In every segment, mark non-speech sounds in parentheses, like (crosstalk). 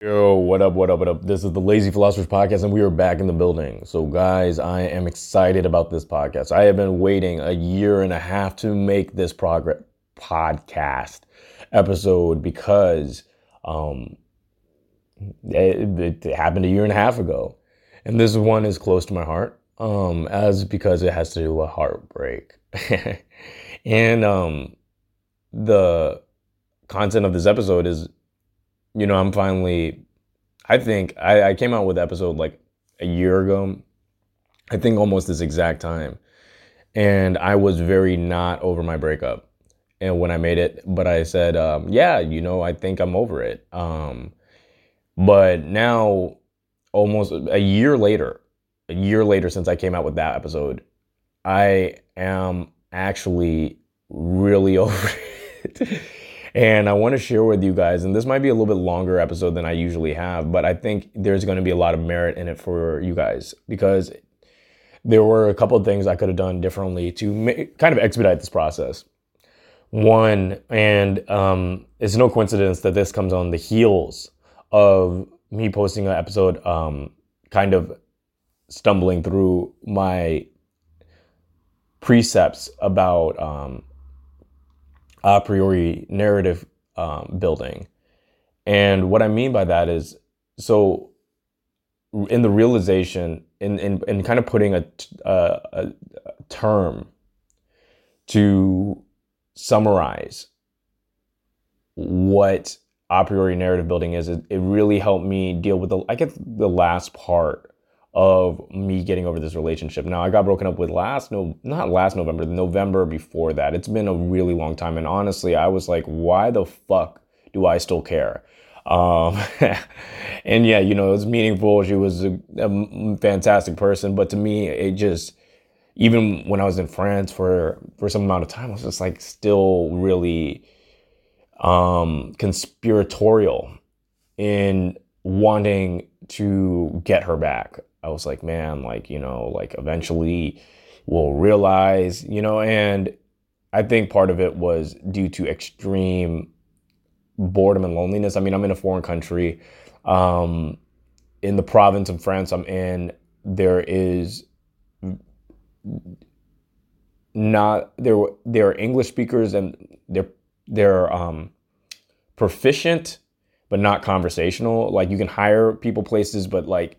Yo, what up, what up, what up? This is the Lazy Philosophers Podcast, and we are back in the building. So, guys, I am excited about this podcast. I have been waiting a year and a half to make this progress podcast episode because um, it, it, happened a year and a half ago. And this one is close to my heart um, as because it has to do with heartbreak. (laughs) and um, the content of this episode is you know, I'm finally, I think I, I came out with episode like a year ago. I think almost this exact time. And I was very not over my breakup. And when I made it, but I said, um, yeah, you know, I think I'm over it. Um, but now, almost a year later, a year later since I came out with that episode, I am actually really (laughs) over it. And I want to share with you guys, and this might be a little bit longer episode than I usually have, but I think there's going to be a lot of merit in it for you guys because there were a couple of things I could have done differently to make, kind of expedite this process. One, and um, it's no coincidence that this comes on the heels of me posting an episode, um, kind of stumbling through my precepts about um, a priori narrative um, building. And what I mean by that is so in the realization, in, in, in kind of putting a, a, a term to summarize what a priori narrative building is, it, it really helped me deal with the, I guess, the last part of me getting over this relationship. Now I got broken up with last no not last November, November before that. It's been a really long time and honestly, I was like why the fuck do I still care? Um, (laughs) and yeah, you know, it was meaningful. She was a, a, fantastic person, but to me, it just even when I was in France for for some amount of time, I was just like still really um conspiratorial in wanting to get her back. I was like, man, like, you know, like eventually we'll realize, you know, and I think part of it was due to extreme boredom and loneliness. I mean, I'm in a foreign country. Um, in the province of France I'm in, there is not there there are English speakers and they're they're um, proficient but not conversational. Like you can hire people places, but like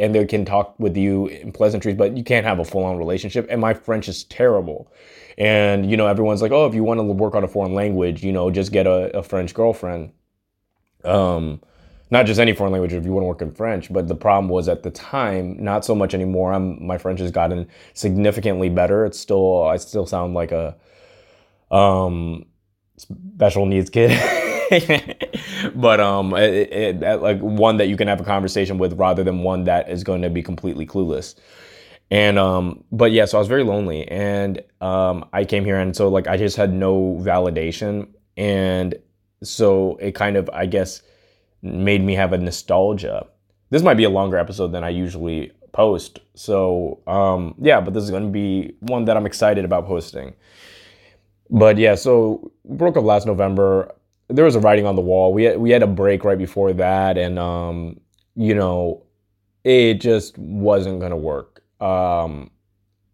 and they can talk with you in pleasantries, but you can't have a full on relationship. And my French is terrible. And, you know, everyone's like, oh, if you want to work on a foreign language, you know, just get a, a French girlfriend. Um, not just any foreign language if you want to work in French, but the problem was at the time, not so much anymore. I'm, my French has gotten significantly better. It's still, I still sound like a um, special needs kid. (laughs) (laughs) but um, it, it, like one that you can have a conversation with rather than one that is going to be completely clueless. And um, but yeah, so I was very lonely, and um, I came here, and so like I just had no validation, and so it kind of I guess made me have a nostalgia. This might be a longer episode than I usually post, so um, yeah, but this is going to be one that I'm excited about posting. But yeah, so broke up last November there was a writing on the wall. We had, we had a break right before that, and um, you know, it just wasn't gonna work. Um,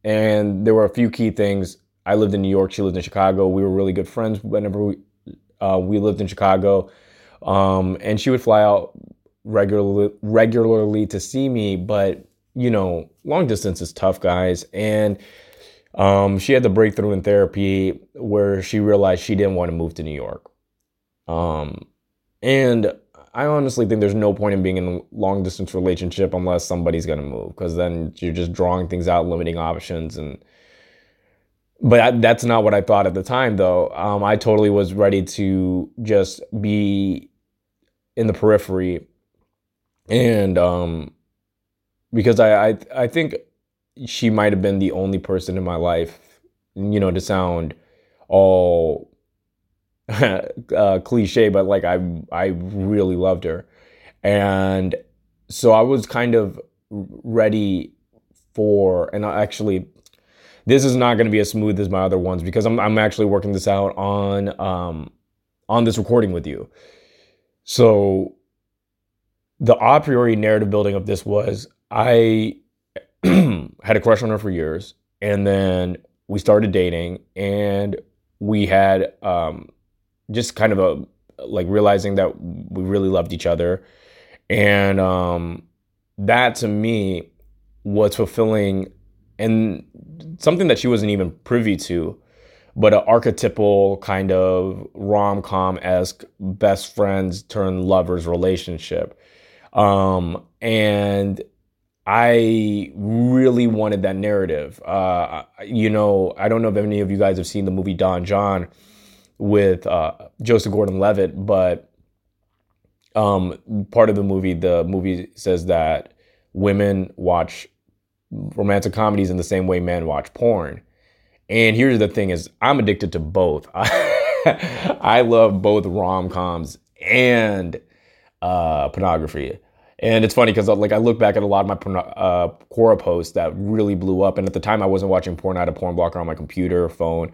and there were a few key things. I lived in New York. She lived in Chicago. We were really good friends whenever we uh, we lived in Chicago, um, and she would fly out regularly regularly to see me. But you know, long distance is tough, guys, and. Um, she had the breakthrough in therapy where she realized she didn't want to move to New York. Um, and I honestly think there's no point in being in a long distance relationship unless somebody's going to move because then you're just drawing things out, limiting options. And, but that's not what I thought at the time, though. Um, I totally was ready to just be in the periphery. And, um, because I, I, I think she might have been the only person in my life, you know, to sound all (laughs) uh, cliche, but like I I really loved her, and so I was kind of ready for, and actually, this is not going to be as smooth as my other ones because I'm I'm actually working this out on um on this recording with you. So the a priori narrative building of this was I (clears throat) had a crush on her for years, and then we started dating, and we had um, just kind of a like realizing that we really loved each other, and um, that to me was fulfilling and something that she wasn't even privy to but an archetypal kind of rom-com esque best friends turn lovers relationship um, and I really wanted that narrative. Uh, you know, I don't know if any of you guys have seen the movie Don Jon with uh, Joseph Gordon-Levitt, but um, part of the movie, the movie says that women watch romantic comedies in the same way men watch porn. And here's the thing: is I'm addicted to both. (laughs) I love both rom coms and uh, pornography. And it's funny because uh, like I look back at a lot of my uh, Quora posts that really blew up, and at the time I wasn't watching porn. I had a porn blocker on my computer, phone.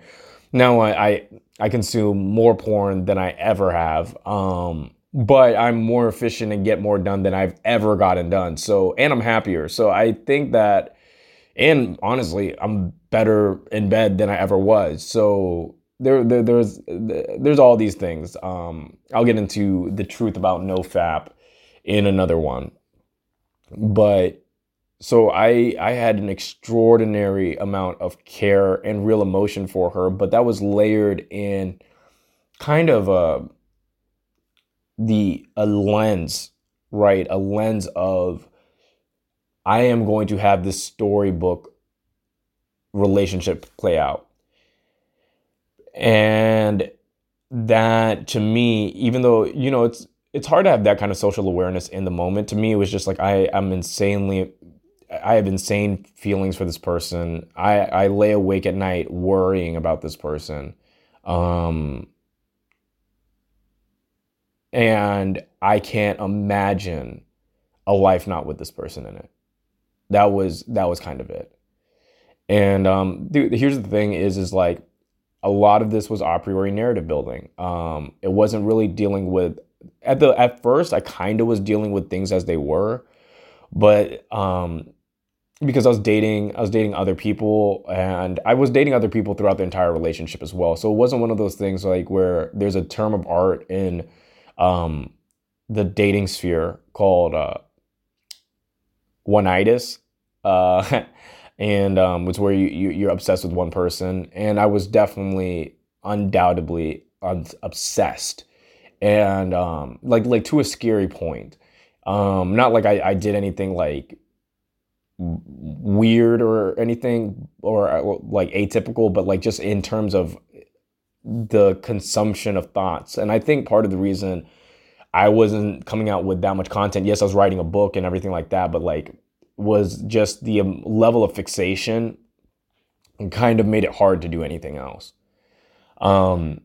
Now I I, I consume more porn than I ever have, um, but I'm more efficient and get more done than I've ever gotten done. So and I'm happier. So I think that, and honestly, I'm better in bed than I ever was. So there, there there's there's all these things. Um, I'll get into the truth about no fap in another one. But so I I had an extraordinary amount of care and real emotion for her, but that was layered in kind of a the a lens, right? A lens of I am going to have this storybook relationship play out. And that to me, even though, you know, it's it's hard to have that kind of social awareness in the moment. To me, it was just like I am insanely I have insane feelings for this person. I, I lay awake at night worrying about this person. Um, and I can't imagine a life not with this person in it. That was that was kind of it. And um, dude, here's the thing: is is like a lot of this was a priori narrative building. Um, it wasn't really dealing with at the at first I kind of was dealing with things as they were, but um, because I was dating I was dating other people and I was dating other people throughout the entire relationship as well. So it wasn't one of those things like where there's a term of art in um, the dating sphere called uh, one-itis. Uh, (laughs) and um, it's where you, you you're obsessed with one person and i was definitely undoubtedly un- obsessed and um, like like to a scary point. Um, not like I, I did anything like weird or anything or uh, like atypical, but like just in terms of the consumption of thoughts. And I think part of the reason I wasn't coming out with that much content, yes, I was writing a book and everything like that, but like was just the um, level of fixation and kind of made it hard to do anything else. Um,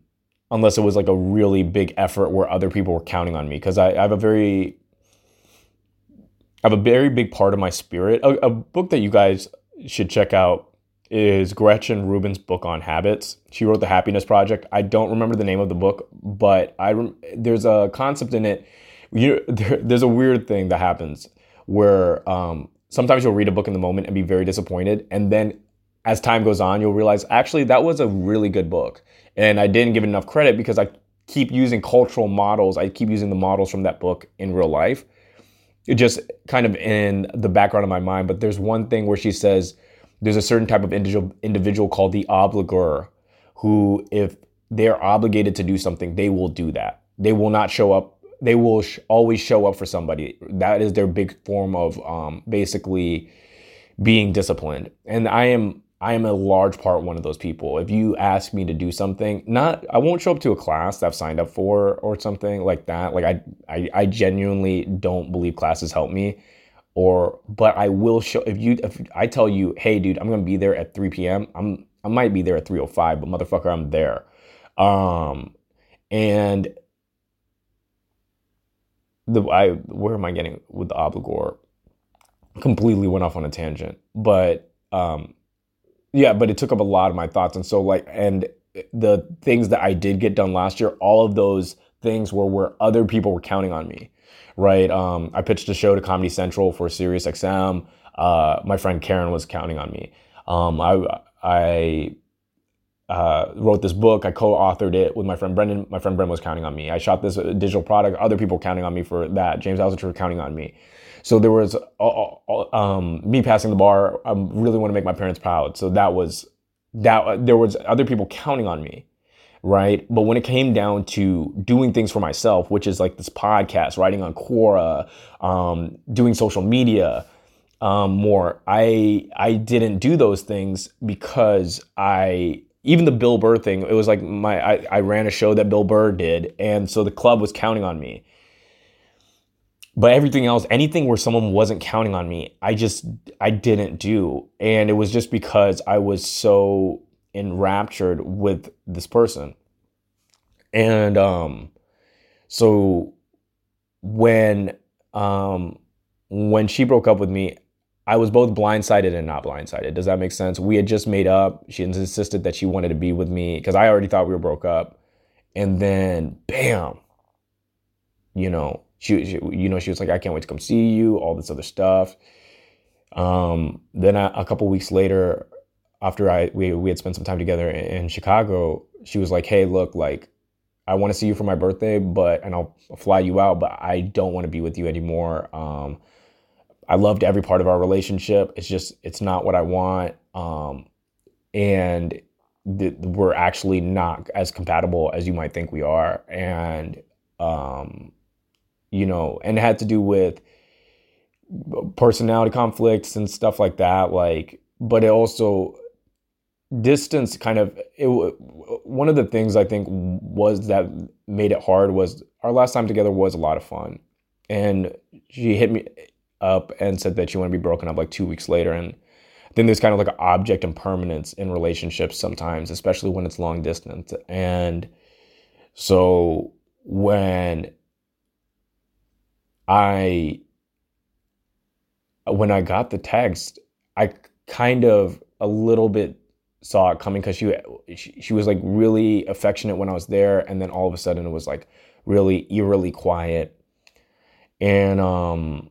unless it was like a really big effort where other people were counting on me because I, I, have a very I have a very big part of my spirit. A, a, book that you guys should check out is Gretchen Rubin's book on habits. She wrote the Happiness Project. I don't remember the name of the book, but I there's a concept in it. You (laughs) there, there's a weird thing that happens where um, sometimes you'll read a book in the moment and be very disappointed, and then as time goes on, you'll realize actually that was a really good book and I didn't give it enough credit because I keep using cultural models. I keep using the models from that book in real life. Just kind of in the background of my mind. But there's one thing where she says there's a certain type of individual individual called the obliger, who if they're obligated to do something, they will do that. They will not show up. They will sh- always show up for somebody. That is their big form of um, basically being disciplined. And I am I am a large part one of those people. If you ask me to do something, not I won't show up to a class that I've signed up for or something like that. Like I I, I genuinely don't believe classes help me. Or but I will show if you if I tell you, hey dude, I'm gonna be there at 3 p.m. I'm I might be there at 305, but motherfucker, I'm there. Um and the I where am I getting with the obliger? Completely went off on a tangent. But um yeah, but it took up a lot of my thoughts. And so, like, and the things that I did get done last year, all of those things were where other people were counting on me. right? Um, I pitched a show to Comedy Central for Sirius XM. Uh, my friend Karen was counting on me. Um, I I uh, wrote this book. I co-authored it with my friend Brendan. My friend Brendan was counting on me. I shot this uh, digital product. Other people counting on me for that. James Altucher counting on me. So there was um, me passing the bar. I really want to make my parents proud. So that was that. there was other people counting on me, right? But when it came down to doing things for myself, which is like this podcast, writing on Quora, um, doing social media, um, more. I I didn't do those things because I even the Bill Burr thing, it was like my I, I ran a show that Bill Burr did, and so the club was counting on me. But everything else, anything where someone wasn't counting on me, I just I didn't do. And it was just because I was so enraptured with this person. And um so when um when she broke up with me, I was both blindsided and not blindsided. Does that make sense? We had just made up. She insisted that she wanted to be with me because I already thought we were broke up. And then, bam, you know, she, she, you know, she was like, "I can't wait to come see you." All this other stuff. Um, then I, a couple weeks later, after I we we had spent some time together in, in Chicago, she was like, "Hey, look, like, I want to see you for my birthday, but and I'll fly you out, but I don't want to be with you anymore." Um, I loved every part of our relationship. It's just it's not what I want, um, and th- we're actually not as compatible as you might think we are. And um, you know, and it had to do with personality conflicts and stuff like that. Like, but it also distance kind of it one of the things i think was that made it hard was our last time together was a lot of fun and she hit me up and said that she wanted to be broken up like two weeks later. And then there's kind of like an object impermanence in relationships sometimes, especially when it's long distance. And so when I when I got the text, I kind of a little bit saw it coming because she, she she was like really affectionate when I was there, and then all of a sudden it was like really eerily quiet, and um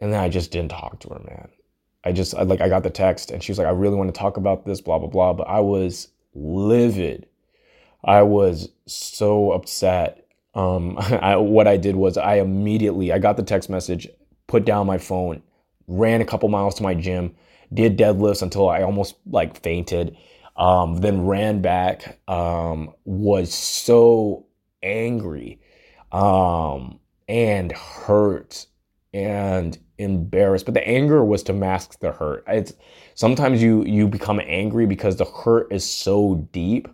and then I just didn't talk to her, man. I just I, like I got the text and she was like, I really want to talk about this, blah blah blah. But I was livid. I was so upset. Um, (laughs) I, what I did was I immediately I got the text message, put down my phone, ran a couple miles to my gym, did deadlifts until I almost like fainted. Um, then ran back. Um, was so angry um, and hurt and embarrassed but the anger was to mask the hurt it's sometimes you you become angry because the hurt is so deep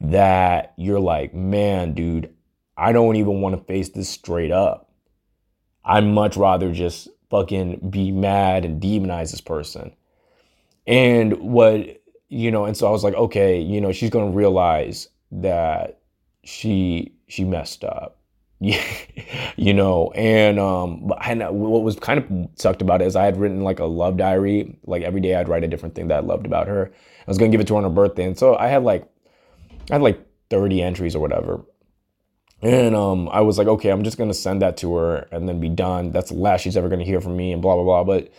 that you're like man dude i don't even want to face this straight up i'd much rather just fucking be mad and demonize this person and what you know and so i was like okay you know she's gonna realize that she she messed up (laughs) you know, and um, and what was kind of sucked about it is I had written like a love diary. Like every day, I'd write a different thing that I loved about her. I was gonna give it to her on her birthday, and so I had like, I had like thirty entries or whatever. And um, I was like, okay, I'm just gonna send that to her and then be done. That's the last she's ever gonna hear from me, and blah blah blah. But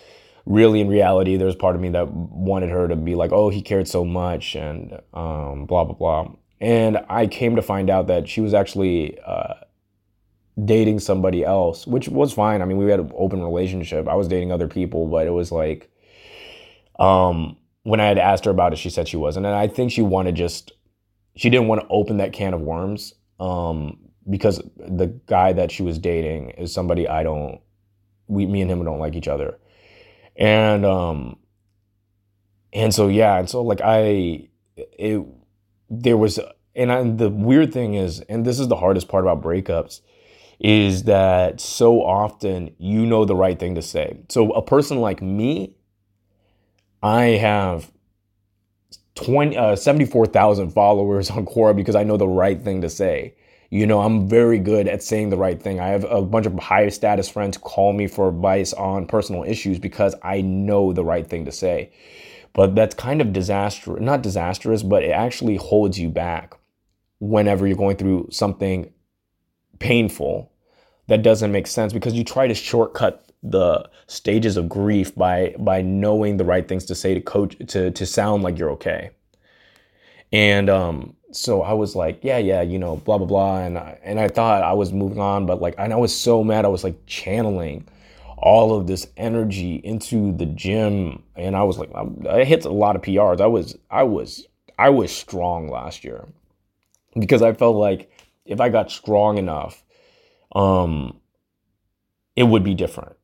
really, in reality, there's part of me that wanted her to be like, oh, he cared so much, and um, blah blah blah. And I came to find out that she was actually uh, dating somebody else, which was fine. I mean, we had an open relationship. I was dating other people, but it was like, um, when I had asked her about it, she said she wasn't, and I think she wanted just, she didn't want to open that can of worms, um, because the guy that she was dating is somebody I don't, we, me and him don't like each other, and um, and so yeah, and so like I, it, there was, and I, the weird thing is, and this is the hardest part about breakups is that so often you know the right thing to say. So a person like me, I have 20, uh, 74,000 followers on Quora because I know the right thing to say. You know, I'm very good at saying the right thing. I have a bunch of high status friends call me for advice on personal issues because I know the right thing to say. But that's kind of disastrous, not disastrous, but it actually holds you back whenever you're going through something painful that doesn't make sense because you try to shortcut the stages of grief by by knowing the right things to say to coach to to sound like you're okay. And um so I was like, yeah, yeah, you know, blah blah blah, and I, and I thought I was moving on, but like, and I was so mad. I was like channeling all of this energy into the gym, and I was like, I hit a lot of PRs. I was, I was, I was strong last year because I felt like if I got strong enough, um, it would be different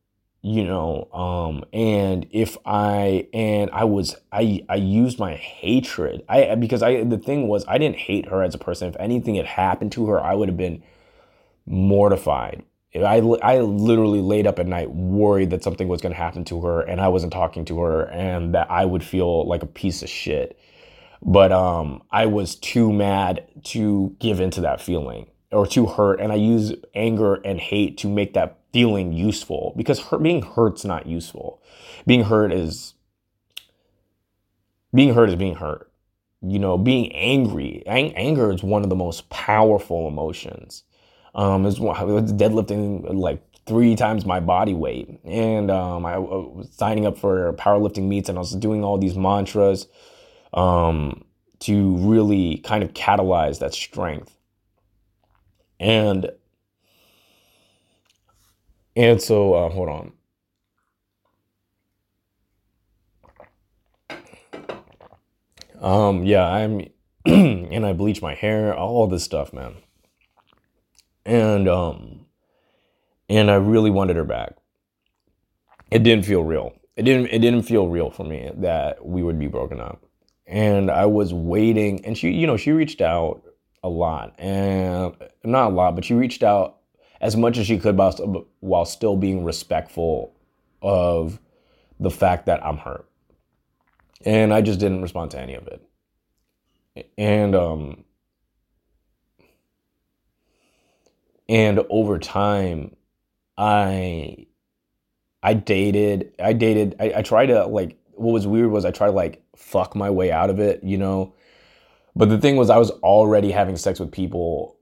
you know um and if i and i was i i used my hatred. I because i the thing was i didn't hate her as a person. If anything had happened to her i would have been mortified. I i literally laid up at night worried that something was going to happen to her and i wasn't talking to her and that i would feel like a piece of shit. But um i was too mad to give into that feeling or too hurt. And i use anger and hate to make that feeling useful because hurt, being hurt's not useful. Being hurt is being hurt is being hurt. You know, being angry, ang- anger is one of the most powerful emotions. Um, is deadlifting like three times my body weight, and um, I, I was signing up for powerlifting meets, and I was doing all these mantras um, to really kind of catalyze that strength. And and so, uh, hold on. Um, yeah, I'm, (clears throat) and I bleach my hair, all this stuff, man. And, um, and I really wanted her back. It didn't feel real. It didn't, it didn't feel real for me that we would be broken up. And I was waiting, and she, you know, she reached out a lot, and not a lot, but she reached out as much as she could while, still being respectful of the fact that I'm hurt. And I just didn't respond to any of it. And um and over time I I dated I dated I, I tried to like what was weird was I tried to like fuck my way out of it, you know. But the thing was I was already having sex with people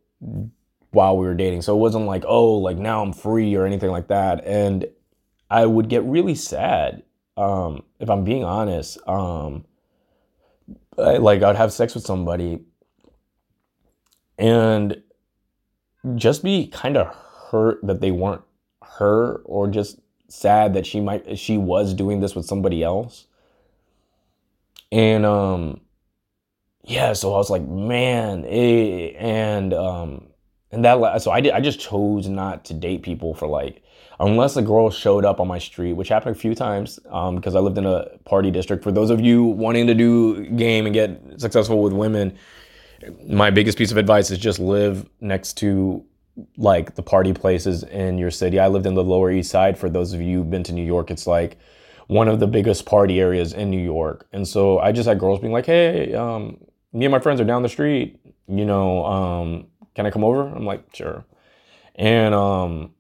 while we were dating. So it wasn't like, oh, like now I'm free or anything like that. And I would get really sad, um, if I'm being honest. Um, I, like I'd have sex with somebody and just be kind of hurt that they weren't her or just sad that she might she was doing this with somebody else. And um yeah, so I was like, man, eh, and um and that so I did I just chose not to date people for like unless a girl showed up on my street, which happened a few times um, because I lived in a party district. For those of you wanting to do game and get successful with women, my biggest piece of advice is just live next to like the party places in your city. I lived in the Lower East Side. For those of you who've been to New York, it's like one of the biggest party areas in New York. And so I just had girls being like, "Hey, um, me and my friends are down the street. You know, um, can I come over? I'm like, sure. And um,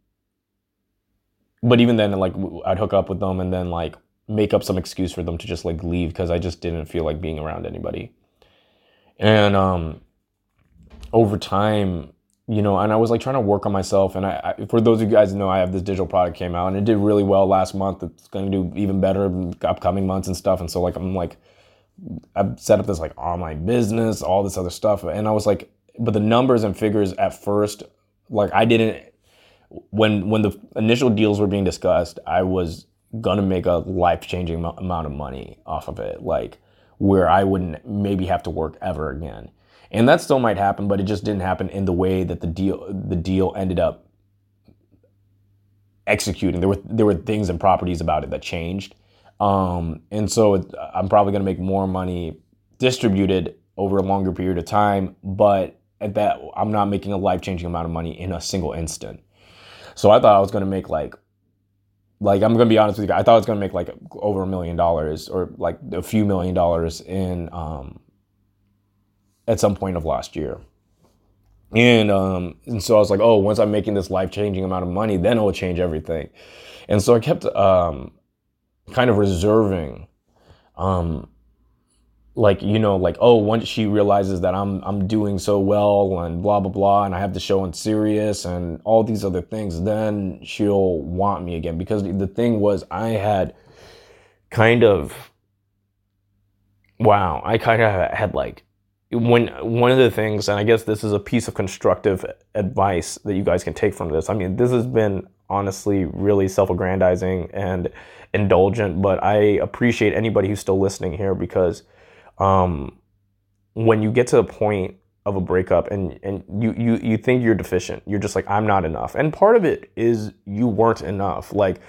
but even then, like I'd hook up with them and then like make up some excuse for them to just like leave because I just didn't feel like being around anybody. And um, over time, you know, and I was like trying to work on myself. And I, I, for those of you guys know, I have this digital product came out and it did really well last month. It's going to do even better in upcoming months and stuff. And so like I'm like, I've set up this like online business, all this other stuff, and I was like, but the numbers and figures at first, like I didn't when when the initial deals were being discussed, I was gonna make a life changing amount of money off of it, like where I wouldn't maybe have to work ever again. And that still might happen, but it just didn't happen in the way that the deal the deal ended up executing. There were there were things and properties about it that changed, um, and so it, I'm probably gonna make more money distributed over a longer period of time, but at that I'm not making a life changing amount of money in a single instant. So I thought I was gonna make like like I'm gonna be honest with you, I thought I was gonna make like over a million dollars or like a few million dollars in um at some point of last year. And um and so I was like, oh, once I'm making this life changing amount of money, then it will change everything. And so I kept um kind of reserving um like you know like oh once she realizes that i'm i'm doing so well and blah blah blah and i have the show on Sirius and all these other things then she'll want me again. Because the thing was i had kind of wow i kind of had like when one of the things and i guess this is a piece of constructive advice that you guys can take from this. I mean this has been honestly really self-aggrandizing and indulgent but i appreciate anybody who's still listening here because um, when you get to the point of a breakup and and you you you think you're deficient you're just like i'm not enough. And part of it is you weren't enough. Like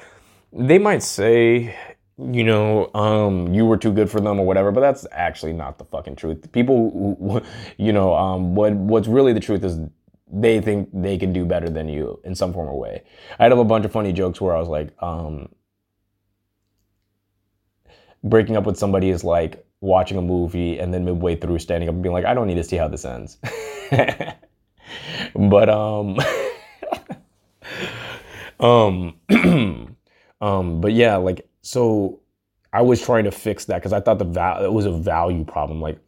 they might say you know um you were too good for them or whatever but that's actually not the fucking truth. People you know um what what's really the truth is they think they can do better than you in some form or way. I had a bunch of funny jokes where i was like um breaking up with somebody is like watching a movie and then midway through standing up and being like, I don't need to see how this ends. (laughs) but um (laughs) um (clears throat) um but yeah, like so I was trying to fix that because I thought the val- it was a value problem, like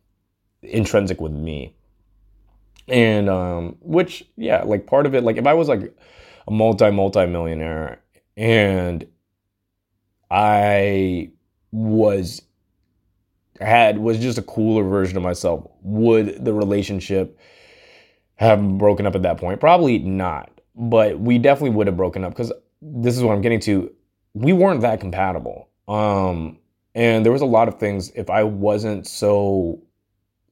intrinsic with me. And um which yeah, like part of it, like if I was like a multi multi millionaire and I was had was just a cooler version of myself, would the relationship have broken up at that point? Probably not. But we definitely would have broken up because this is what I'm getting to. We weren't that compatible. Um, and there was a lot of things if I wasn't so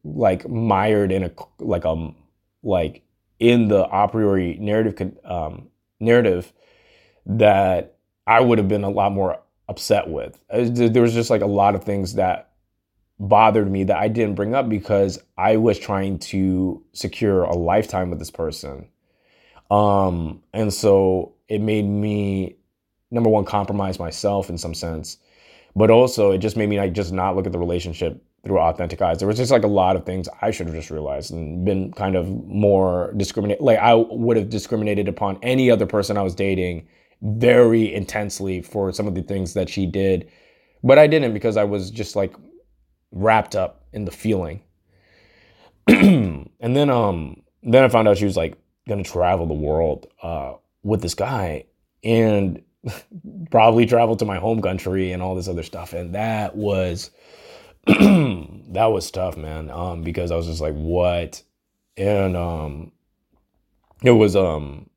like mired in a like um like in the a priori narrative um narrative that I would have been a lot more upset with. There was just like a lot of things that bothered me that I didn't bring up because I was trying to secure a lifetime with this person. Um, and so it made me number one compromise myself in some sense, but also it just made me like just not look at the relationship through authentic eyes. There was just like a lot of things I should have just realized and been kind of more discriminate. Like I would have discriminated upon any other person I was dating very intensely for some of the things that she did, but I didn't because I was just like wrapped up in the feeling. (clears throat) and then um then I found out she was like gonna travel the world uh with this guy and (laughs) probably travel to my home country and all this other stuff. And that was (clears throat) that was tough, man. Um, because I was just like, what? And um it was um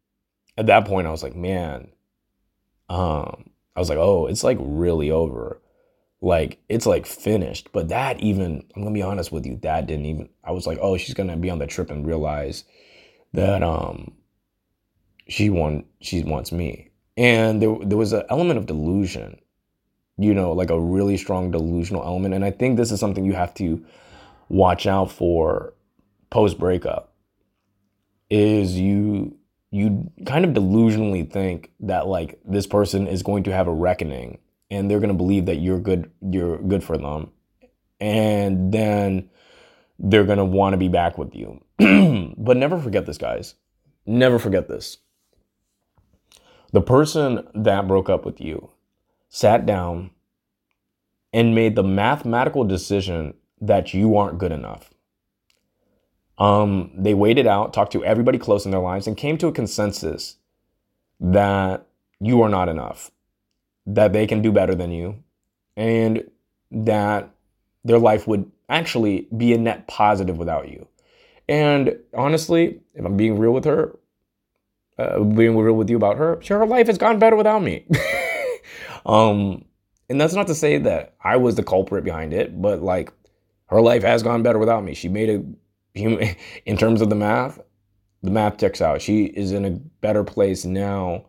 at that point I was like, man, um, I was like, oh, it's like really over like it's like finished. But that even, I'm gonna be honest with you, that didn't even. I was like, oh, she's gonna be on the trip and realize that um she want she wants me, and there there was an element of delusion, you know, like a really strong delusional element, and I think this is something you have to watch out for post breakup. Is you you kind of delusionally think that like this person is going to have a reckoning and they're going to believe that you're good you're good for them. And then they're going to want to be back with you. (clears throat) But never forget this guys. Never forget this. The person that broke up with you sat down and made the mathematical decision that you aren't good enough. Um, they waited out talked to everybody close in their lives and came to a consensus that you are not enough that they can do better than you and that their life would actually be a net positive without you. And honestly, if I'm being real with her, uh, being real with you about her, sure, her life has gone better without me. (laughs) um, and that's not to say that I was the culprit behind it, but like her life has gone better without me. She made a, human, (laughs) in terms of the math, the math checks out. She is in a better place now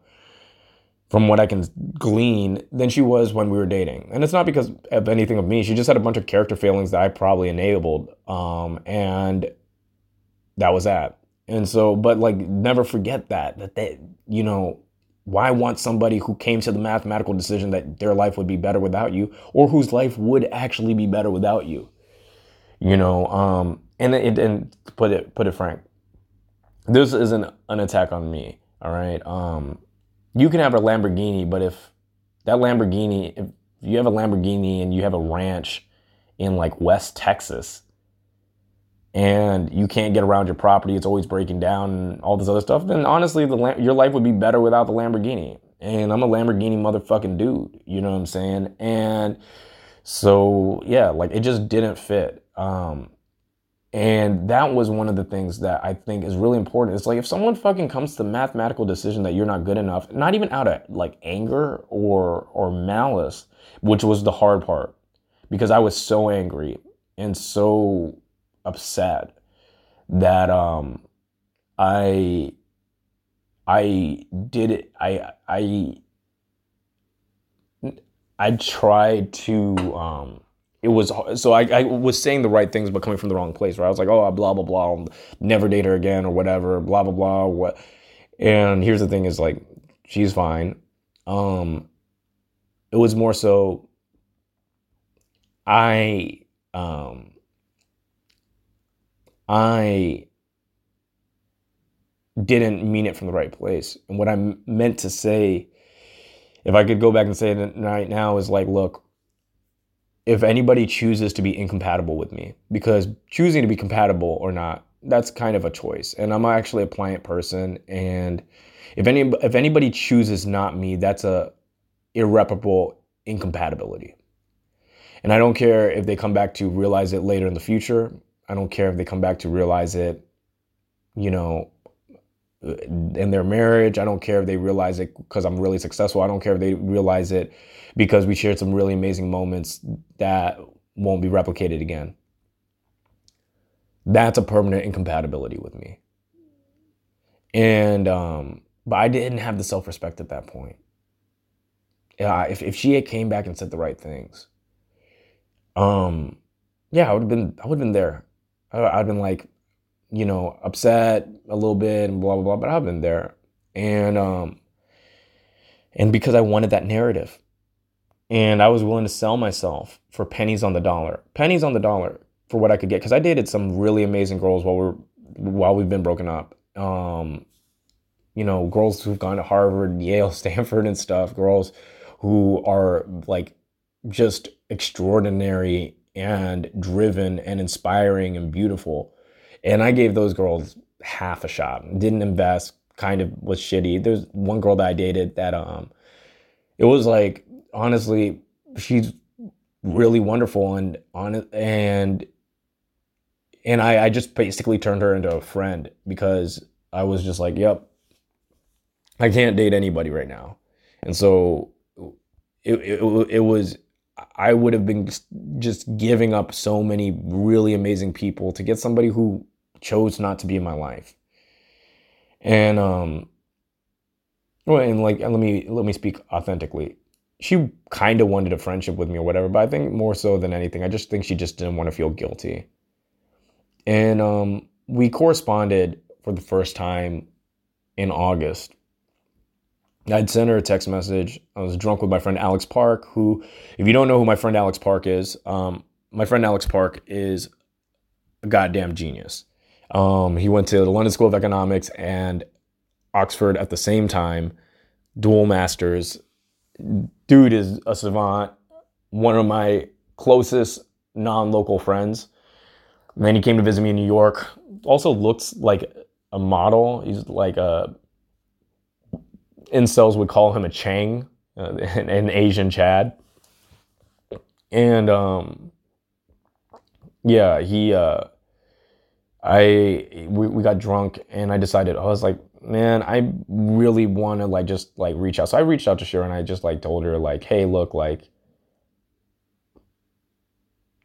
from what I can glean, than she was when we were dating. And it's not because of anything of me. She just had a bunch of character failings that I probably enabled. Um, and that was that. And so, but like, never forget that, that they, you know, why want somebody who came to the mathematical decision that their life would be better without you or whose life would actually be better without you? You know, um, and, and, and put it, put it frank, this isn't an attack on me. All right. Um, you can have a Lamborghini, but if that Lamborghini, if you have a Lamborghini and you have a ranch in like West Texas and you can't get around your property, it's always breaking down and all this other stuff, then honestly, the your life would be better without the Lamborghini. And I'm a Lamborghini motherfucking dude, you know what I'm saying? And so yeah, like it just didn't fit. Um, and that was one of the things that I think is really important. It's like if someone fucking comes to the mathematical decision that you're not good enough, not even out of like anger or or malice, which was the hard part, because I was so angry and so upset that um I I did it I I I tried to um it was so I, I was saying the right things but coming from the wrong place right? I was like oh blah blah blah I'll never date her again or whatever blah blah blah what. And here's the thing is like she's fine. Um it was more so i um i didn't mean it from the right place. And what i meant to say if i could go back and say it right now is like look if anybody chooses to be incompatible with me because choosing to be compatible or not that's kind of a choice. And i'm actually a pliant person and if any if anybody chooses not me that's a irreparable incompatibility. And i don't care if they come back to realize it later in the future. I don't care if they come back to realize it you know in their marriage. I don't care if they realize it because I'm really successful. I don't care if they realize it because we shared some really amazing moments that won't be replicated again. That's a permanent incompatibility with me. And, um, but I didn't have the self respect at that point. Yeah, if, if she had came back and said the right things, um, yeah, I would have been, I would have been there. I, I'd been like, you know, upset a little bit and blah blah blah, but I've been there. And um and because I wanted that narrative. And I was willing to sell myself for pennies on the dollar. Pennies on the dollar for what I could get cuz I dated some really amazing girls while we're while we've been broken up. Um you know, girls who've gone to Harvard, Yale, (laughs) Stanford and stuff, girls who are like just extraordinary and driven and inspiring and beautiful and I gave those girls half a shot. Didn't invest, kind of was shitty. There's one girl that I dated that um it was like honestly, she's really wonderful and on and and I, I just basically turned her into a friend because I was just like, yep, I can't date anybody right now. And so it, it, it was I would have been just giving up so many really amazing people to get somebody who chose not to be in my life. And um well, and like let me let me speak authentically. She kind of wanted a friendship with me or whatever, but I think more so than anything, I just think she just didn't want to feel guilty. And um we corresponded for the first time in August. I'd sent her a text message. I was drunk with my friend Alex Park, who, if you don't know who my friend Alex Park is, um, my friend Alex Park is a goddamn genius. Um, he went to the London School of Economics and Oxford at the same time, dual masters. Dude is a savant, one of my closest non local friends. And then he came to visit me in New York. Also looks like a model. He's like a, incels would call him a Chang, uh, (laughs) an Asian Chad. And um, yeah, he uh, I we, we got drunk and I decided I was like, man, I really want to like just like reach out. So I reached out to Sharon. And I just like told her like, hey, look, like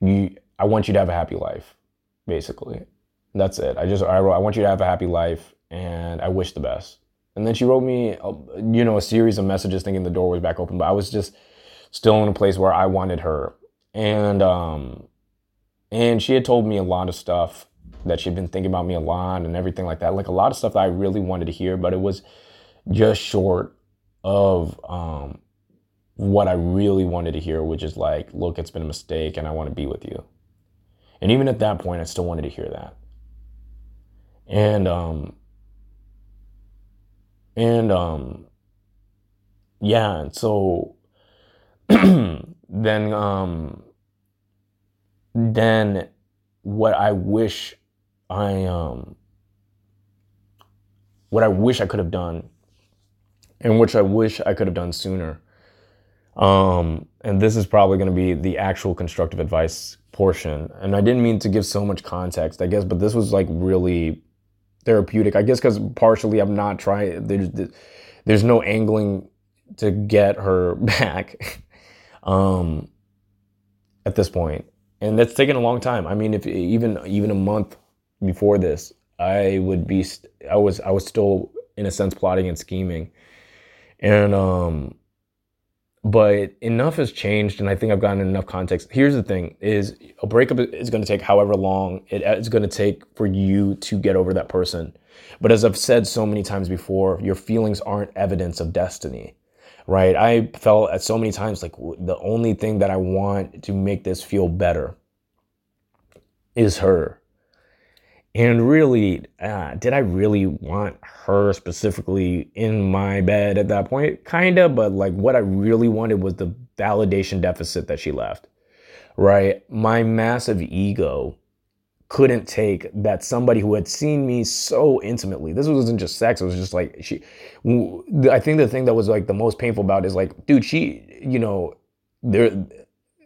you, I want you to have a happy life, basically. That's it. I just I wrote, I want you to have a happy life, and I wish the best. And then she wrote me, a, you know, a series of messages, thinking the door was back open, but I was just still in a place where I wanted her, and um, and she had told me a lot of stuff that she'd been thinking about me a lot and everything like that. Like a lot of stuff that I really wanted to hear, but it was just short of um, what I really wanted to hear, which is like, look, it's been a mistake and I want to be with you. And even at that point, I still wanted to hear that. And, um, and, um, yeah, and so (clears throat) then, um, than what I wish I um what I wish I could have done and which I wish I could have done sooner. Um, and this is probably going to be the actual constructive advice portion. And I didn't mean to give so much context, I guess, but this was like really therapeutic. I guess because partially I'm not trying. There's there's no angling to get her (laughs) back um, at this point, and that's taken a long time. I mean, if even even a month before this, I would be. I was I was still in a sense plotting and scheming, and um, but enough has changed and i think i've gotten enough context. Here's the thing is a breakup is going to take however long it's going to take for you to get over that person. But as i've said so many times before your feelings aren't evidence of destiny right? I felt at so many times like the only thing that i want to make this feel better is her and really, uh, did I really want her specifically in my bed at that point? Kinda, but like what I really wanted was the validation deficit that she left, right? My massive ego couldn't take that somebody who had seen me so intimately. This wasn't just sex. It was just like she. I think the thing that was like the most painful about is like, dude, she, you know, there,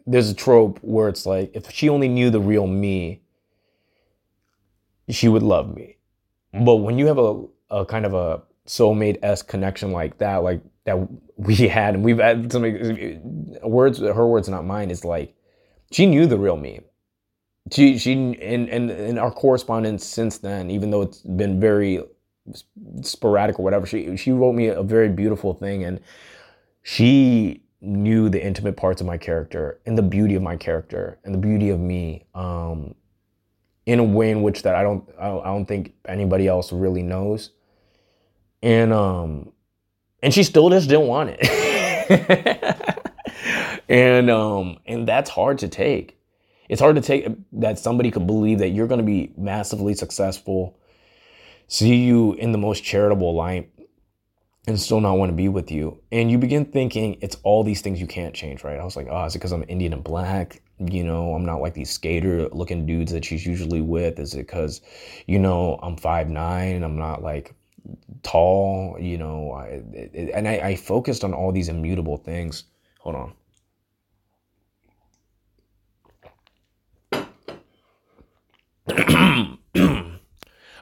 there's a trope where it's like if she only knew the real me, she would love me. But when you have a, a kind of a soulmate s connection like that, like that (laughs) we had, and we've had some words, her words, not mine, is like she knew the real me. She she and and in our correspondence since then, even though it's been very sporadic or whatever, she she wrote me a very beautiful thing, and she knew the intimate parts of my character and the beauty of my character and the beauty of me. Um, in a way in which that I don't I don't think anybody else really knows. And um and she still just didn't want it. (laughs) and um and that's hard to take. It's hard to take that somebody could believe that you're going to be massively successful, see you in the most charitable light and still not want to be with you. And you begin thinking it's all these things you can't change, right? I was like, oh, is it because I'm Indian and black? You know, I'm not like these skater looking dudes that she's usually with. Is it because, you know, I'm five nine and I'm not like tall? You know, I, it, and I, I focused on all these immutable things. Hold on. (clears throat)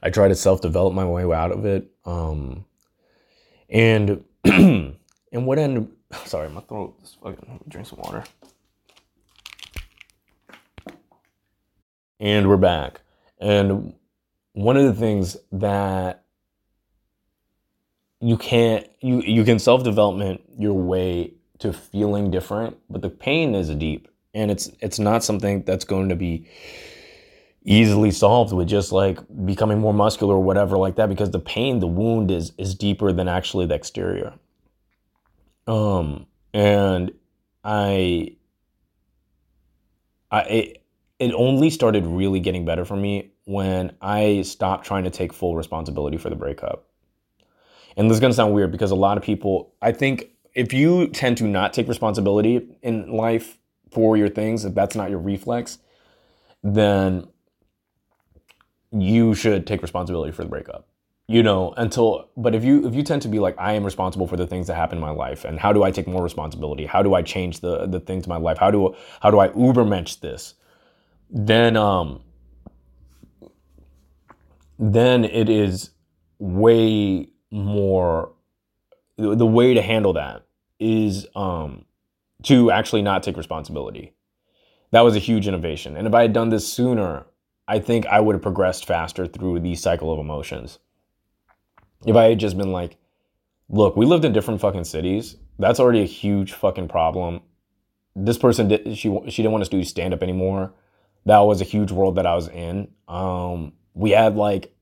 I try to self develop my way out of it. Um, and (clears throat) and what ended sorry, my throat fucking drink some water. And we're back. And one of the things that you can't you you can self-development your way to feeling different, but the pain is deep and it's it's not something that's going to be easily solved with just like becoming more muscular or whatever like that because the pain the wound is is deeper than actually the exterior um and i i it, it only started really getting better for me when i stopped trying to take full responsibility for the breakup. And this is to sound weird because a lot of people i think if you tend to not take responsibility in life for your things if that's not your reflex then you should take responsibility for the breakup you know until but if you if you tend to be like i am responsible for the things that happen in my life and how do i take more responsibility? How do i change the the things in my life? How do how do i ubermensch this then um then it is way more the way to handle that is um to actually not take responsibility that was a huge innovation and if i had done this sooner I think I would have progressed faster through the cycle of emotions. If I had just been like, look, we lived in different fucking cities. That's already a huge fucking problem. This person did she she didn't want us to do stand up anymore. That was a huge world that I was in. Um, we had like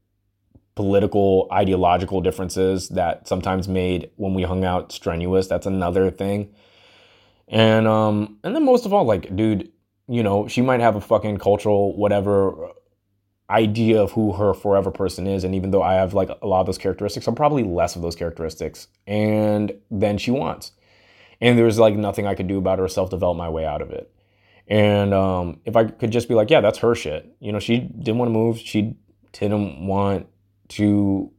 political ideological differences that sometimes made when we hung out strenuous. That's another thing. And um and then most of all like dude, you know, she might have a fucking cultural whatever idea of who her forever person is. And even though I have like a lot of those characteristics, I'm probably less of those characteristics and than she wants. And there's like nothing I could do about it or self develop my way out of it. And um, if I could just be like, yeah, that's her shit. You know, she didn't want to move. She didn't want to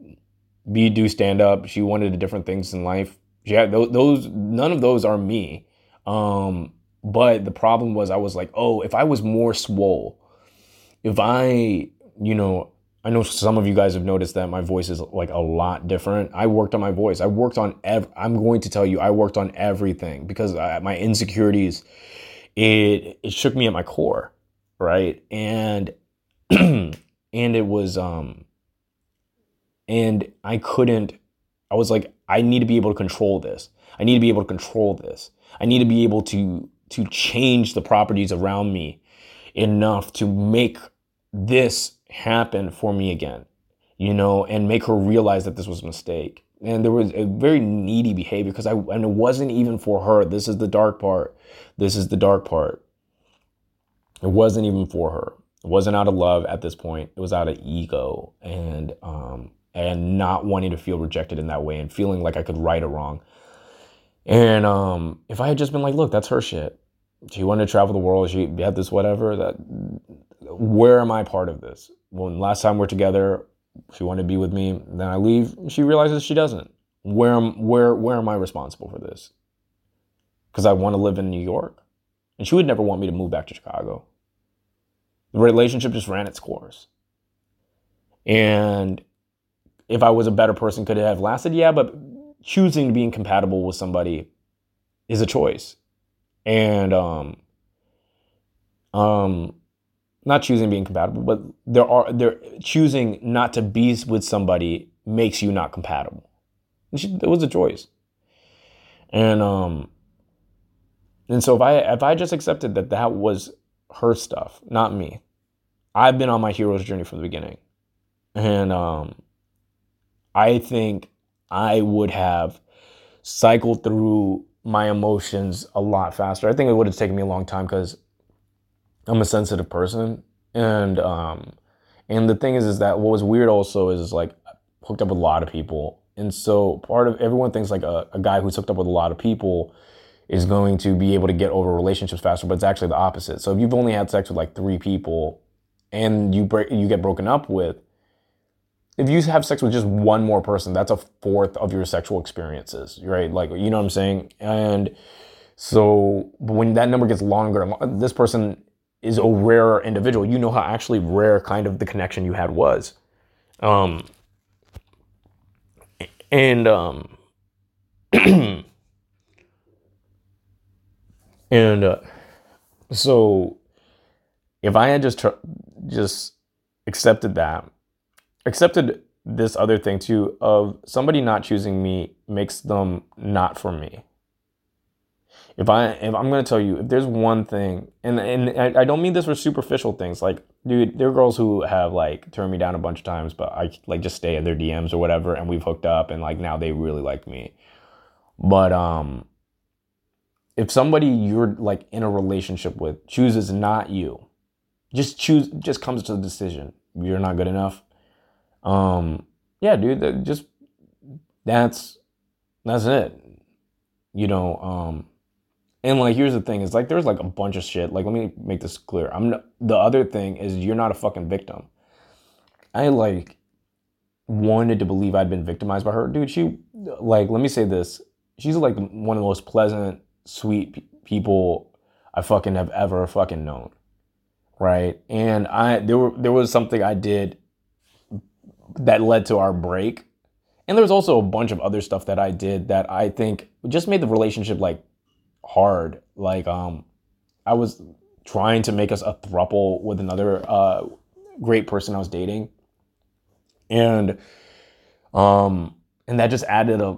be do stand up. She wanted different things in life. Yeah, those, those none of those are me. Um, but the problem was I was like, oh, if I was more swole, if I, you know, I know some of you guys have noticed that my voice is like a lot different. I worked on my voice. I worked on ev- I'm going to tell you I worked on everything because I, my insecurities it it shook me at my core, right? And (clears throat) and it was um and I couldn't I was like I need to be able to control this. I need to be able to control this. I need to be able to to change the properties around me enough to make this happen for me again, you know, and make her realize that this was a mistake. And there was a very needy behavior because I, and it wasn't even for her. This is the dark part. This is the dark part. It wasn't even for her. It wasn't out of love at this point. It was out of ego and, um, and not wanting to feel rejected in that way and feeling like I could right or wrong. And um, if I had just been like, look, that's her shit. She wanted to travel the world. She had this whatever. That where am I part of this? When last time we're together, she wanted to be with me. Then I leave. She realizes she doesn't. Where am where where am I responsible for this? Because I want to live in New York, and she would never want me to move back to Chicago. The relationship just ran its course. And if I was a better person, could it have lasted? Yeah, but choosing to be incompatible with somebody is a choice. And um um not choosing being compatible, but there are there choosing not to be with somebody makes you not compatible. It was a choice, and um, and so if I if I just accepted that that was her stuff, not me, I've been on my hero's journey from the beginning, and um, I think I would have cycled through my emotions a lot faster. I think it would have taken me a long time because I'm a sensitive person, and um, and the thing is, is that what was weird also is, is like hooked up with a lot of people, and so part of everyone thinks like a, a guy who's hooked up with a lot of people is going to be able to get over relationships faster, but it's actually the opposite. So if you've only had sex with like three people, and you break, you get broken up with. If you have sex with just one more person, that's a fourth of your sexual experiences, right? Like, you know what I'm saying? And so when that number gets longer, this person is a rare individual, you know how actually rare kind of the connection you had was. Um, and um, (clears throat) and uh, so if I had just tr- just accepted that, accepted this other thing too of somebody not choosing me makes them not for me if I if I'm gonna tell you if there's one thing, and and I, I don't mean this for superficial things. Like, dude, there are girls who have like turned me down a bunch of times, but I like just stay in their DMs or whatever, and we've hooked up, and like now they really like me. But um, if somebody you're like in a relationship with chooses not you, just choose, just comes to the decision you're not good enough. Um, yeah, dude, that just that's that's it. You know, um and like, here's the thing: is like, there's like a bunch of shit. Like, let me make this clear. I'm the other thing is you're not a fucking victim. I like wanted to believe I'd been victimized by her, dude. She like, let me say this: she's like one of the most pleasant, sweet people I fucking have ever fucking known, right? And I there were there was something I did that led to our break. And there was also a bunch of other stuff that I did that I think just made the relationship like hard. Like um, I was trying to make us a thruple with another uh, great person I was dating, and um, and that just added a,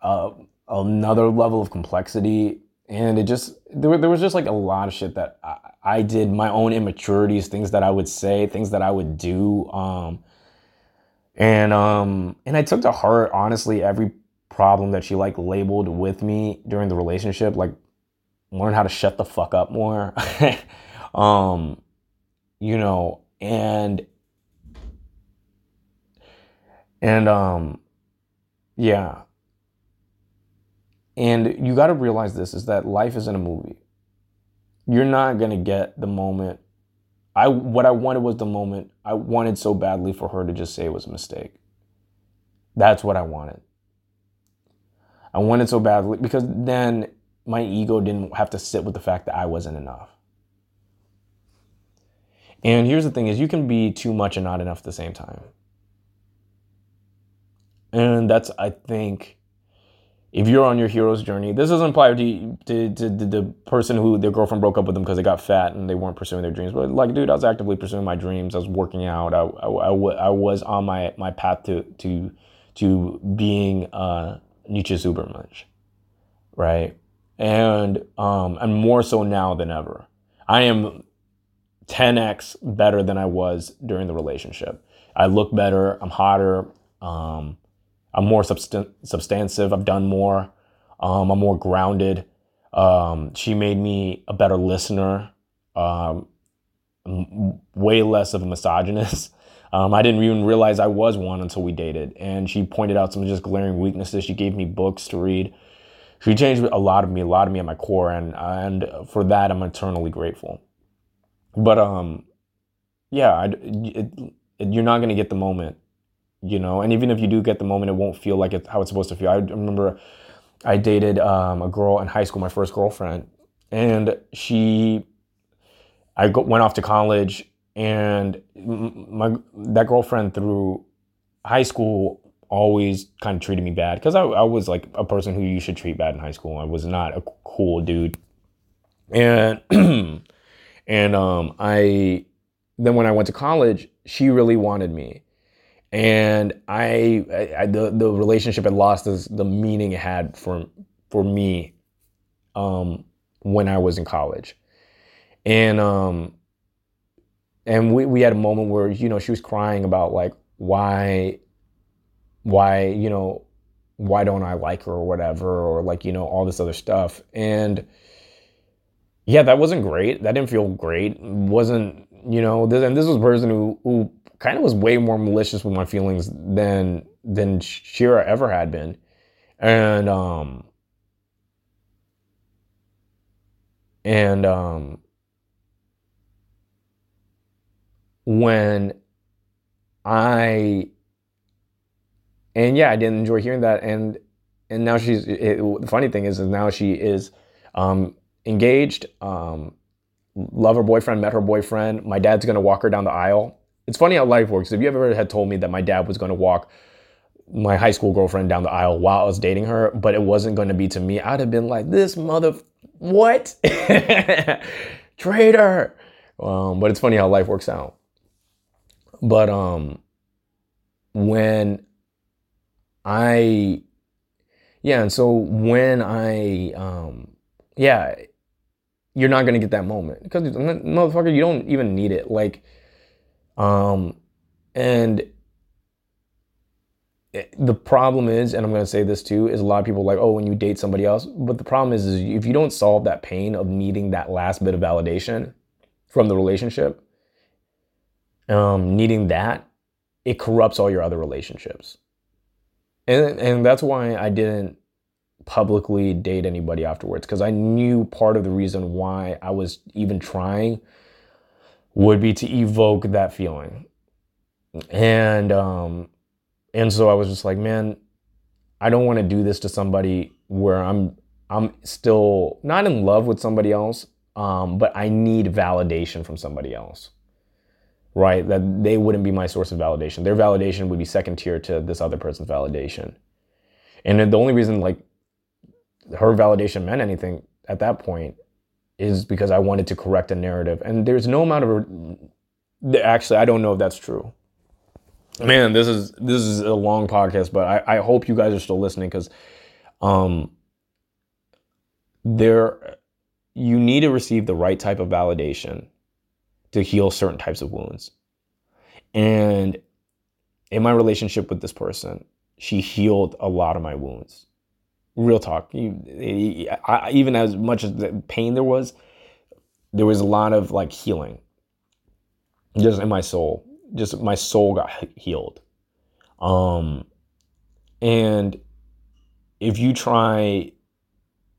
a another level of complexity. And it just there, there was just like a lot of shit that I, I did, my own immaturities, things that I would say, things that I would do. Um, and um, and I took to heart honestly every problem that she like labeled with me during the relationship like learn how to shut the fuck up more (laughs) um you know and and um yeah and you got to realize this is that life isn't a movie you're not gonna get the moment. I what I wanted was the moment. I wanted so badly for her to just say it was a mistake. That's what I wanted. I wanted so badly because then my ego didn't have to sit with the fact that I wasn't enough. And here's the thing is you can be too much and not enough at the same time. And that's I think if you're on your hero's journey, this doesn't apply to, to, to, to the person who their girlfriend broke up with them because they got fat and they weren't pursuing their dreams. But like, dude, I was actively pursuing my dreams. I was working out. I, I, I, I was on my, my path to, to, to being uh, Nietzsche's Ubermensch, right? And um, and more so now than ever. I am 10x better than I was during the relationship. I look better. I'm hotter. Um, I'm more substan- substantive. I've done more. Um, I'm more grounded. Um, she made me a better listener. Um, way less of a misogynist. (laughs) Um, I didn't even realize I was one until we dated. And she pointed out some just glaring weaknesses. She gave me books to read. She changed a lot of me, a lot of me at my core, and and for that I'm eternally grateful. But um, yeah, I, it, it, you're not gonna get the moment you know and even if you do get the moment it won't feel like it's how it's supposed to feel i remember i dated um, a girl in high school my first girlfriend and she i went off to college and my that girlfriend through high school always kind of treated me bad because I, I was like a person who you should treat bad in high school. I was not a cool dude. And (clears throat) and um i then when i went to college she really wanted me. And I, I, the the relationship had lost this, the meaning it had for for me um, when I was in college, and um, and we we had a moment where you know she was crying about like why why you know why don't I like her or whatever or like you know all this other stuff. And yeah that wasn't great. That didn't feel great. Wasn't you know this, and this was a person who who kind of was way more malicious with my feelings than than Shira ever had been. And um and um when I and yeah, I didn't enjoy hearing that and and now she's it, the funny thing is, is now she is um engaged um love her boyfriend met her boyfriend my dad's to walk her down the aisle it's funny how life works. If you ever had told me that my dad was to walk my high school girlfriend down the aisle while I was dating her, but it wasn't to be to me, I'd have been like, this mother, what? (laughs) Traitor. Um, but it's funny how life works out. But um, when I, yeah, and so when I, um, yeah, you're not to get that moment because motherfucker, you don't even need it. Like, um, and the problem is, and I'm to say this too, is a lot of people like, oh, when you date somebody else. But the problem is, is if you don't solve that pain of needing that last bit of validation from the relationship, um, needing that, it corrupts all your other relationships. And, and that's why I didn't publicly date anybody afterwards because I knew part of the reason why I was even trying would be to evoke that feeling. And um and so I was just like, man, I don't want to do this to somebody where I'm I'm still not in love with somebody else, um, but I need validation from somebody else. Right? That they wouldn't be my source of validation. Their validation would be second tier to this other person's validation. And the only reason like her validation meant anything at that point is because I wanted to correct a narrative. And there's no amount of actually I don't know if that's true. Man, this is this is a long podcast, but I, I hope you guys are still listening because um there you need to receive the right type of validation to heal certain types of wounds. And in my relationship with this person, she healed a lot of my wounds real talk. Even as much as the pain there was, there was a lot of like healing, just in my soul. Just my soul got healed. Um, and if you try,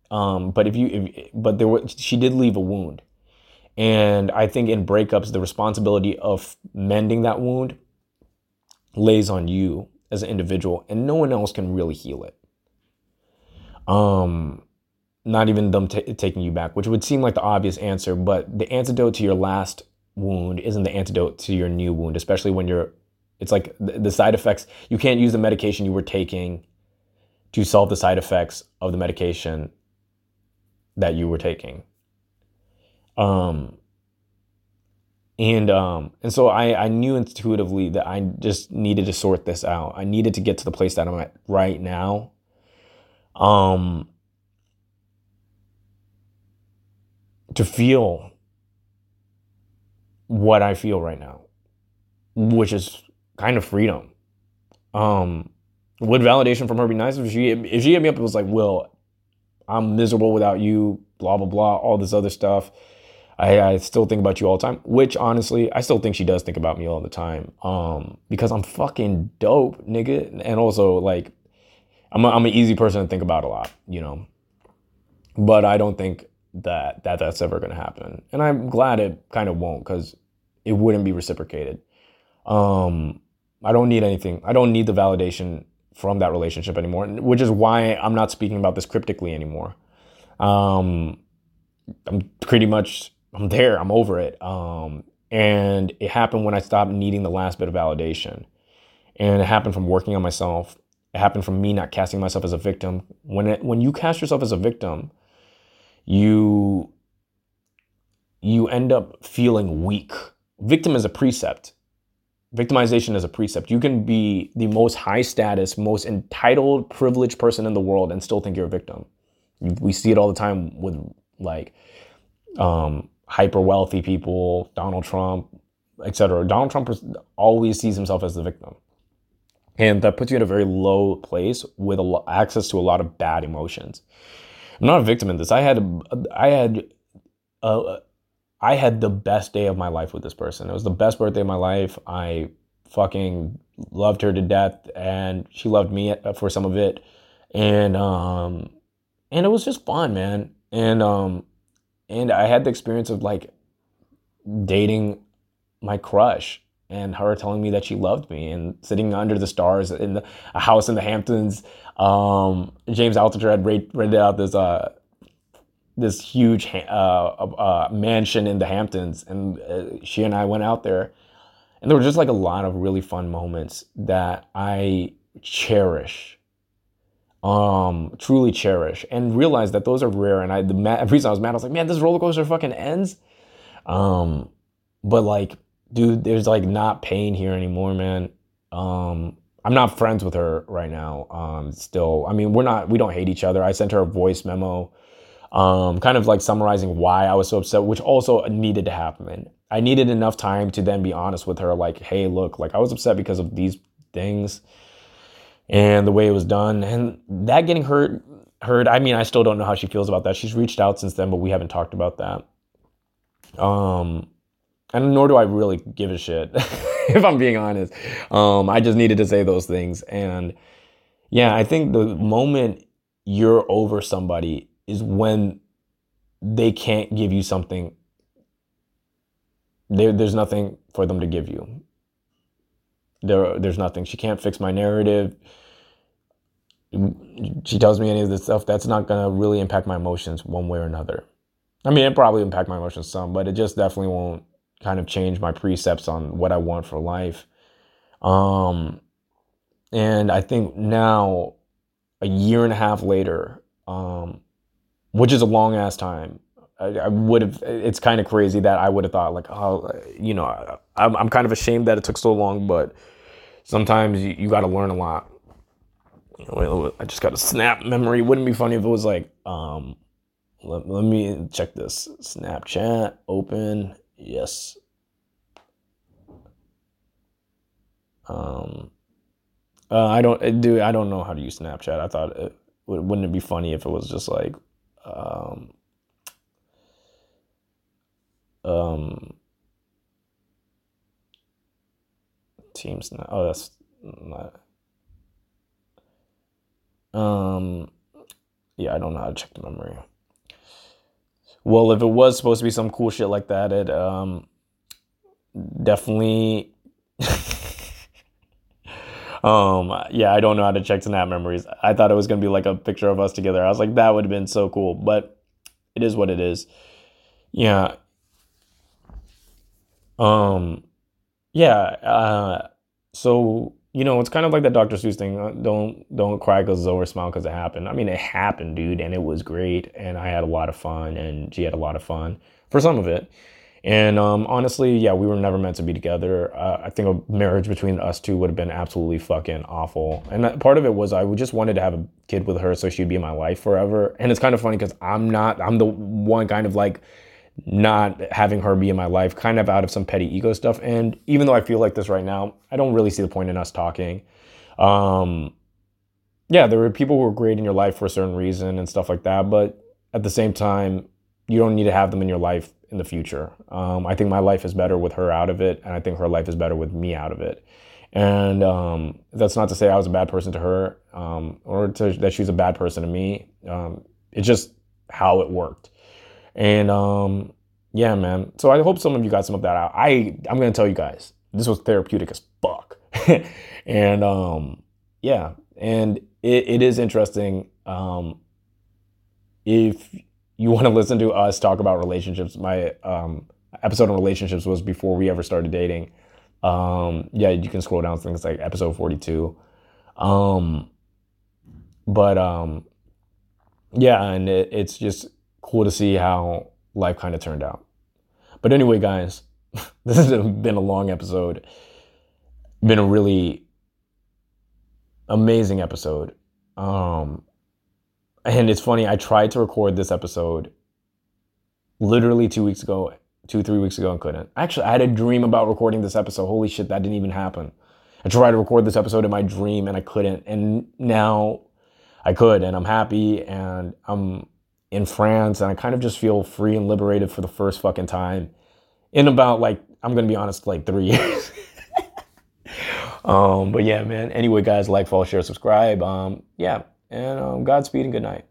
um, but if you, if, but there was, she did leave a wound, And I think in breakups, the responsibility of mending that wound lays on you as an individual, and no one else can really heal it. Um, not even them t- taking you back, which would seem like the obvious answer, but the antidote to your last wound isn't the antidote to your new wound, especially when you're, it's like the, the side effects, you can't use the medication you were taking to solve the side effects of the medication that you were taking. Um, and um, and so I, I knew intuitively that I just needed to sort this out. I needed to get to the place that I'm at right now. Um, to feel what I feel right now, which is kind of freedom. Um, would validation from her be nice if she if she hit me up and was like, "Bill, I'm miserable without you," blah blah blah, all this other stuff. I, I still think about you all the time, which honestly, I still think she does think about me all the time. Um, because I'm fucking dope, nigga, and also like, I'm a, I'm an easy person to think about a lot, you know. But I don't think that that that's ever gonna happen, and I'm glad it kind of won't, because it wouldn't be reciprocated. Um, I don't need anything. I don't need the validation from that relationship anymore, which is why I'm not speaking about this cryptically anymore. Um, I'm pretty much I'm there. I'm over it. Um, and it happened when I stopped needing the last bit of validation, and it happened from working on myself. It happened from me not casting myself as a victim. When it, when you cast yourself as a victim, you you end up feeling weak. Victim is a precept victimization is a precept. You can be the most high status, most entitled, privileged person in the world and still think you're a victim. We see it all the time with like um, hyper wealthy people, Donald Trump, etc. Donald Trump always sees himself as the victim. And that puts you in a very low place with a lo- access to a lot of bad emotions. I'm not a victim in this. I had, I had, uh, I had the best day of my life with this person. It was the best birthday of my life. I fucking loved her to death, and she loved me for some of it, and um, and it was just fun, man. And um, and I had the experience of like dating my crush and her telling me that she loved me and sitting under the stars in the, a house in the Hamptons. Um, James Altucher had rented out this uh, this huge uh, uh, mansion in the Hamptons, and uh, she and I went out there, and there were just like a lot of really fun moments that I cherish, um, truly cherish, and realize that those are rare. And I, the ma- (laughs) reason I was mad, I was like, man, this roller coaster fucking ends. Um, but like, dude, there's like not pain here anymore, man. Um, I'm not friends with her right now. Um, still, I mean, we're not, we don't hate each other. I sent her a voice memo um, kind of like summarizing why I was so upset, which also needed to happen. I needed enough time to then be honest with her, like, hey, look, like I was upset because of these things and the way it was done. And that getting hurt, hurt. I mean, I still don't know how she feels about that. She's reached out since then, but we haven't talked about that. Um, and nor do I really give a shit, (laughs) if I'm being honest. Um, I just needed to say those things. And yeah, I think the moment you're over somebody is when they can't give you something. There, there's nothing for them to give you. There, there's nothing. She can't fix my narrative. She tells me any of this stuff. That's not gonna really impact my emotions one way or another. I mean, it probably impact my emotions some, but it just definitely won't kind of change my precepts on what I want for life. Um, and I think now, a year and a half later, um, which is a long ass time. I, would have. It's kind of crazy that I would have thought like, oh, you know, I, I'm I'm kind of ashamed that it took so long, but sometimes you, you got to learn a lot. I just got a snap memory. Wouldn't be funny if it was like, um, let, let me check this Snapchat open. Yes. Um, uh, I don't do. I don't know how to use Snapchat. I thought it wouldn't it be funny if it was just like um, um, teams now. Oh, that's not. Um, yeah, I don't know how to check the memory. well, if it was supposed to be some cool shit like that, it um, definitely. (laughs) um, yeah, I don't know how to check Snap memories. I thought it was gonna be like a picture of us together. I was like, that would have been so cool, but it is what it is. Yeah. Um, yeah. Uh, so you know, it's kind of like that Dr. Seuss thing. Uh, don't don't cry because it's over, smile because it happened. I mean, it happened, dude, and it was great, and I had a lot of fun, and she had a lot of fun for some of it. And um, honestly, yeah, we were never meant to be together. Uh, I think a marriage between us two would have been absolutely fucking awful. And part of it was I just wanted to have a kid with her so she'd be in my life forever. And it's kind of funny because I'm not. I'm the one kind of like not having her be in my life, kind of out of some petty ego stuff. And even though I feel like this right now, I don't really see the point in us talking. Um, yeah, there were people who were great in your life for a certain reason and stuff like that. But at the same time, you don't need to have them in your life in the future. Um, I think my life is better with her out of it, and I think her life is better with me out of it. And um, that's not to say I was a bad person to her um, or to, that she's a bad person to me. Um, it's just how it worked. And um, yeah, man. So I hope some of you got some of that out. I I'm gonna tell you guys, this was therapeutic as fuck. (laughs) and um, yeah, and it, it is interesting. Um, if you want to listen to us talk about relationships, my um, episode on relationships was before we ever started dating. Um, yeah, you can scroll down things like episode 42. Um, but um, yeah, and it, it's just cool to see how life kind of turned out. But anyway, guys, (laughs) this has been a long episode. Been a really amazing episode. Um, and it's funny, I tried to record this episode literally two weeks ago, two, three weeks ago, and couldn't. Actually, I had a dream about recording this episode. Holy shit, that didn't even happen. I tried to record this episode in my dream and I couldn't. And now I could, and I'm happy, and I'm in France, and I kind of just feel free and liberated for the first fucking time in about like I'm gonna be honest, like three (laughs) years. um, but yeah, man. Anyway, guys, like, follow, share, subscribe. Um, yeah, and um, Godspeed and good night.